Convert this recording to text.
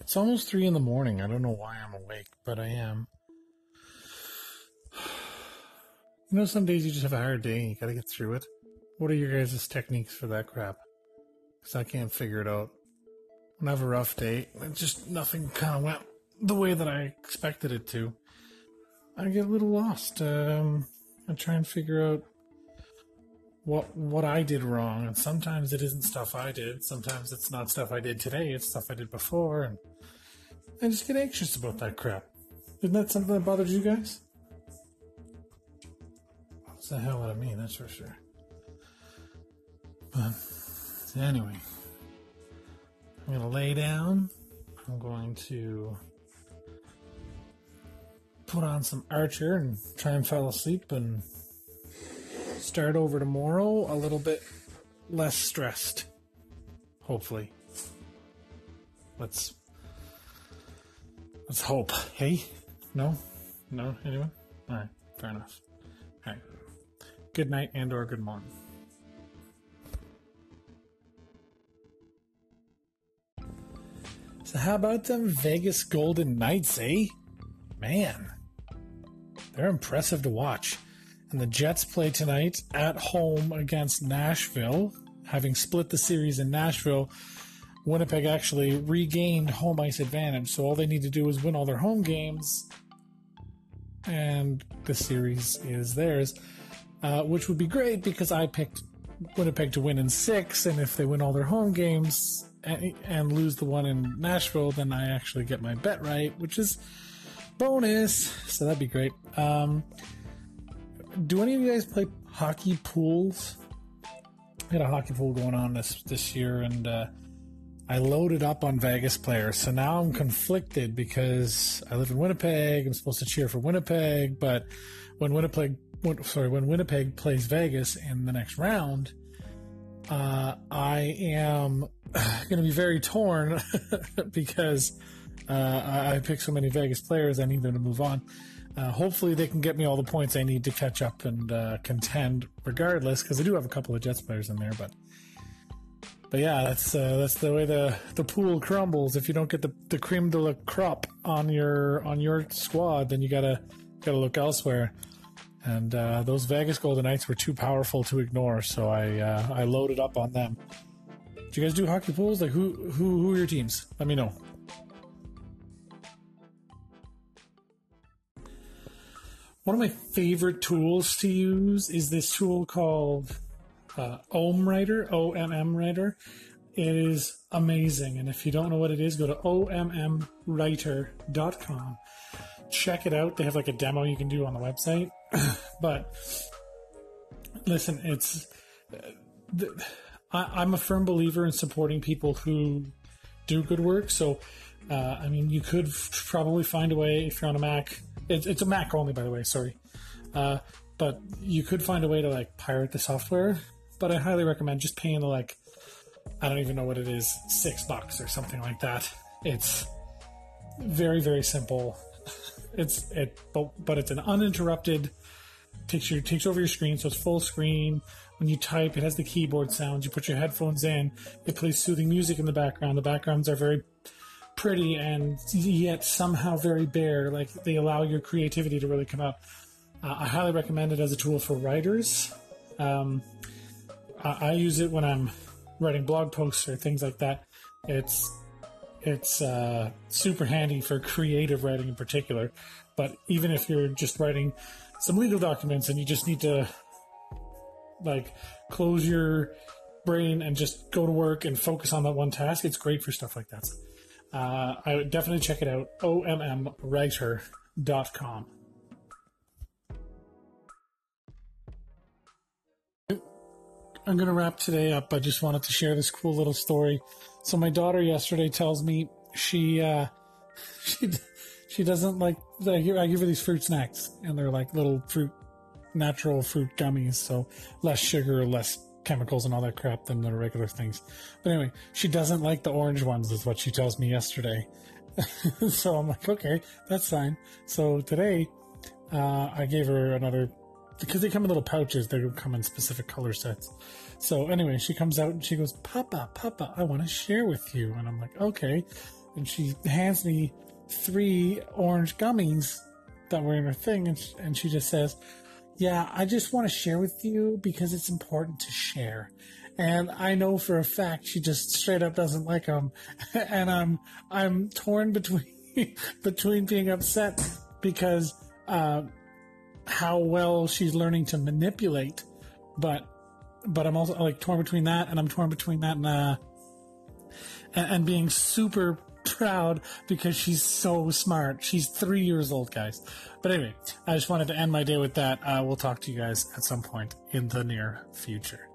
It's almost three in the morning. I don't know why I'm awake, but I am. You know, some days you just have a hard day and you gotta get through it. What are your guys' techniques for that crap? Because I can't figure it out. When I have a rough day, it just nothing kind of went the way that I expected it to. I get a little lost. Um, I try and figure out what what I did wrong, and sometimes it isn't stuff I did. Sometimes it's not stuff I did today. It's stuff I did before, and I just get anxious about that crap. Isn't that something that bothers you guys? What's the hell out of me? That's for sure. But anyway, I'm gonna lay down. I'm going to put on some Archer and try and fall asleep and start over tomorrow a little bit less stressed. Hopefully. Let's let's hope. Hey? No? No? Anyone? Alright, fair enough. Alright. Good night and or good morning. So how about them Vegas Golden Knights, eh? Man, they're impressive to watch. And the Jets play tonight at home against Nashville. Having split the series in Nashville, Winnipeg actually regained home ice advantage. So all they need to do is win all their home games, and the series is theirs, uh, which would be great because I picked Winnipeg to win in six. And if they win all their home games and, and lose the one in Nashville, then I actually get my bet right, which is bonus. So that'd be great. Um, do any of you guys play hockey pools? I had a hockey pool going on this this year, and uh, I loaded up on Vegas players. So now I'm conflicted because I live in Winnipeg. I'm supposed to cheer for Winnipeg, but when Winnipeg, when, sorry, when Winnipeg plays Vegas in the next round, uh, I am going to be very torn because uh, I, I picked so many Vegas players. I need them to move on. Uh, hopefully, they can get me all the points I need to catch up and uh, contend, regardless, because I do have a couple of Jets players in there. But, but yeah, that's uh, that's the way the, the pool crumbles. If you don't get the, the cream de la crop on your on your squad, then you gotta gotta look elsewhere. And uh, those Vegas Golden Knights were too powerful to ignore, so I uh, I loaded up on them. Do you guys do hockey pools? Like who who who are your teams? Let me know. One of my favorite tools to use is this tool called uh, Omm Writer, O M M Writer. It is amazing. And if you don't know what it is, go to ommwriter.com. Check it out. They have like a demo you can do on the website. but listen, it's. Uh, I, am a firm believer in supporting people who do good work. So, uh, I mean, you could f- probably find a way if you're on a Mac it's, it's a Mac only, by the way. Sorry, uh, but you could find a way to like pirate the software. But I highly recommend just paying the like I don't even know what it is, six bucks or something like that. It's very very simple. It's it, but, but it's an uninterrupted. Takes your takes over your screen, so it's full screen. When you type, it has the keyboard sounds. You put your headphones in, it plays soothing music in the background. The backgrounds are very pretty and yet somehow very bare. Like they allow your creativity to really come out. Uh, I highly recommend it as a tool for writers. Um, I, I, use it when I'm writing blog posts or things like that. It's it's uh, super handy for creative writing in particular. But even if you're just writing some legal documents and you just need to like close your brain and just go to work and focus on that one task, it's great for stuff like that. Uh, I would definitely check it out. OMMwriter.com. I'm going to wrap today up. I just wanted to share this cool little story. So my daughter yesterday tells me she uh, she she doesn't like I give, I give her these fruit snacks and they're like little fruit natural fruit gummies, so less sugar, less chemicals and all that crap than the regular things. But anyway, she doesn't like the orange ones, is what she tells me yesterday. so I'm like, okay, that's fine. So today, uh, I gave her another because they come in little pouches. They come in specific color sets. So anyway, she comes out and she goes, "Papa, Papa, I want to share with you." And I'm like, "Okay." and she hands me three orange gummies that were in her thing, and she, and she just says, "Yeah, I just want to share with you because it's important to share." And I know for a fact she just straight up doesn't like him. and I'm I'm torn between between being upset because uh, how well she's learning to manipulate, but but I'm also like torn between that, and I'm torn between that and uh, and, and being super proud because she's so smart. She's three years old, guys. But anyway, I just wanted to end my day with that. Uh, we'll talk to you guys at some point in the near future.